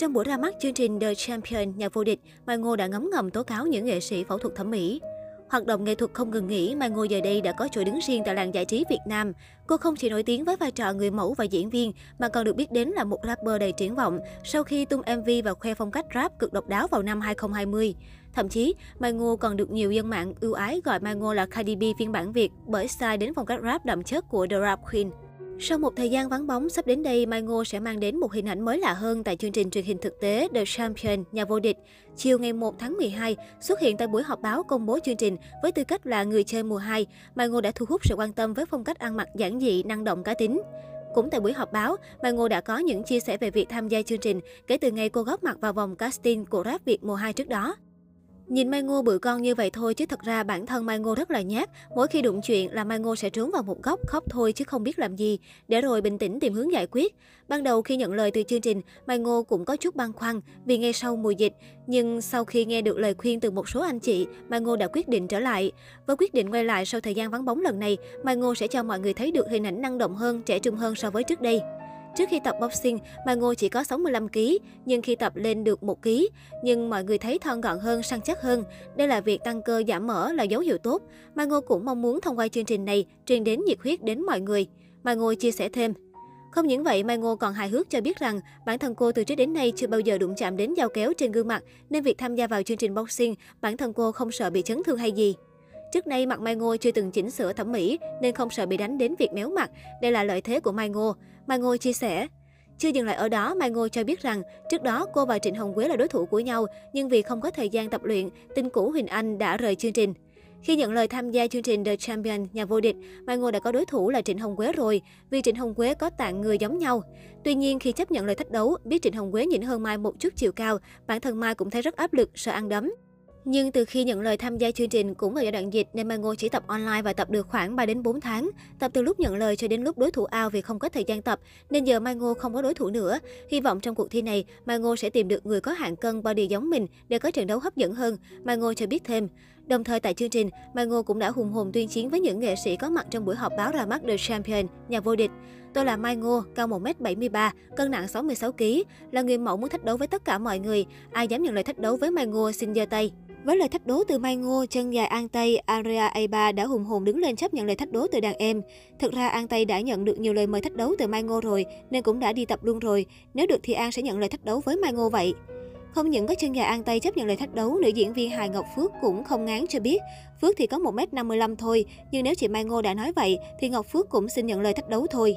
Trong buổi ra mắt chương trình The Champion, nhà vô địch, Mai Ngô đã ngấm ngầm tố cáo những nghệ sĩ phẫu thuật thẩm mỹ. Hoạt động nghệ thuật không ngừng nghỉ, Mai Ngô giờ đây đã có chỗ đứng riêng tại làng giải trí Việt Nam. Cô không chỉ nổi tiếng với vai trò người mẫu và diễn viên, mà còn được biết đến là một rapper đầy triển vọng sau khi tung MV và khoe phong cách rap cực độc đáo vào năm 2020. Thậm chí, Mai Ngô còn được nhiều dân mạng ưu ái gọi Mai Ngô là Cardi B phiên bản Việt bởi style đến phong cách rap đậm chất của The Rap Queen. Sau một thời gian vắng bóng, sắp đến đây, Mai Ngô sẽ mang đến một hình ảnh mới lạ hơn tại chương trình truyền hình thực tế The Champion, nhà vô địch. Chiều ngày 1 tháng 12, xuất hiện tại buổi họp báo công bố chương trình với tư cách là người chơi mùa 2, Mai Ngô đã thu hút sự quan tâm với phong cách ăn mặc giản dị, năng động cá tính. Cũng tại buổi họp báo, Mai Ngô đã có những chia sẻ về việc tham gia chương trình kể từ ngày cô góp mặt vào vòng casting của Rap Việt mùa 2 trước đó. Nhìn Mai Ngô bự con như vậy thôi chứ thật ra bản thân Mai Ngô rất là nhát. Mỗi khi đụng chuyện là Mai Ngô sẽ trốn vào một góc khóc thôi chứ không biết làm gì, để rồi bình tĩnh tìm hướng giải quyết. Ban đầu khi nhận lời từ chương trình, Mai Ngô cũng có chút băn khoăn vì ngay sau mùa dịch. Nhưng sau khi nghe được lời khuyên từ một số anh chị, Mai Ngô đã quyết định trở lại. Với quyết định quay lại sau thời gian vắng bóng lần này, Mai Ngô sẽ cho mọi người thấy được hình ảnh năng động hơn, trẻ trung hơn so với trước đây. Trước khi tập boxing, Mai Ngô chỉ có 65 kg, nhưng khi tập lên được 1 kg, nhưng mọi người thấy thon gọn hơn, săn chắc hơn. Đây là việc tăng cơ giảm mỡ là dấu hiệu tốt. Mai Ngô cũng mong muốn thông qua chương trình này truyền đến nhiệt huyết đến mọi người. Mai Ngô chia sẻ thêm. Không những vậy, Mai Ngô còn hài hước cho biết rằng bản thân cô từ trước đến nay chưa bao giờ đụng chạm đến dao kéo trên gương mặt, nên việc tham gia vào chương trình boxing, bản thân cô không sợ bị chấn thương hay gì. Trước nay mặt Mai Ngô chưa từng chỉnh sửa thẩm mỹ nên không sợ bị đánh đến việc méo mặt. Đây là lợi thế của Mai Ngô. Mai Ngô chia sẻ. Chưa dừng lại ở đó, Mai Ngô cho biết rằng trước đó cô và Trịnh Hồng Quế là đối thủ của nhau, nhưng vì không có thời gian tập luyện, tinh cũ Huỳnh Anh đã rời chương trình. Khi nhận lời tham gia chương trình The Champion, nhà vô địch, Mai Ngô đã có đối thủ là Trịnh Hồng Quế rồi, vì Trịnh Hồng Quế có tạng người giống nhau. Tuy nhiên, khi chấp nhận lời thách đấu, biết Trịnh Hồng Quế nhỉnh hơn Mai một chút chiều cao, bản thân Mai cũng thấy rất áp lực, sợ ăn đấm. Nhưng từ khi nhận lời tham gia chương trình cũng vào giai đoạn dịch nên Mai Ngô chỉ tập online và tập được khoảng 3 đến 4 tháng. Tập từ lúc nhận lời cho đến lúc đối thủ ao vì không có thời gian tập nên giờ Mai Ngô không có đối thủ nữa. Hy vọng trong cuộc thi này Mai Ngô sẽ tìm được người có hạng cân body giống mình để có trận đấu hấp dẫn hơn. Mai Ngô cho biết thêm. Đồng thời tại chương trình, Mai Ngô cũng đã hùng hồn tuyên chiến với những nghệ sĩ có mặt trong buổi họp báo ra mắt The Champion, nhà vô địch. Tôi là Mai Ngô, cao 1m73, cân nặng 66kg, là người mẫu muốn thách đấu với tất cả mọi người. Ai dám nhận lời thách đấu với Mai Ngô xin giơ tay. Với lời thách đố từ Mai Ngô, chân dài An Tây, Aria A3 đã hùng hồn đứng lên chấp nhận lời thách đố từ đàn em. Thực ra An Tây đã nhận được nhiều lời mời thách đấu từ Mai Ngô rồi, nên cũng đã đi tập luôn rồi. Nếu được thì An sẽ nhận lời thách đấu với Mai Ngô vậy. Không những có chân dài An Tây chấp nhận lời thách đấu, nữ diễn viên Hài Ngọc Phước cũng không ngán cho biết. Phước thì có 1m55 thôi, nhưng nếu chị Mai Ngô đã nói vậy, thì Ngọc Phước cũng xin nhận lời thách đấu thôi.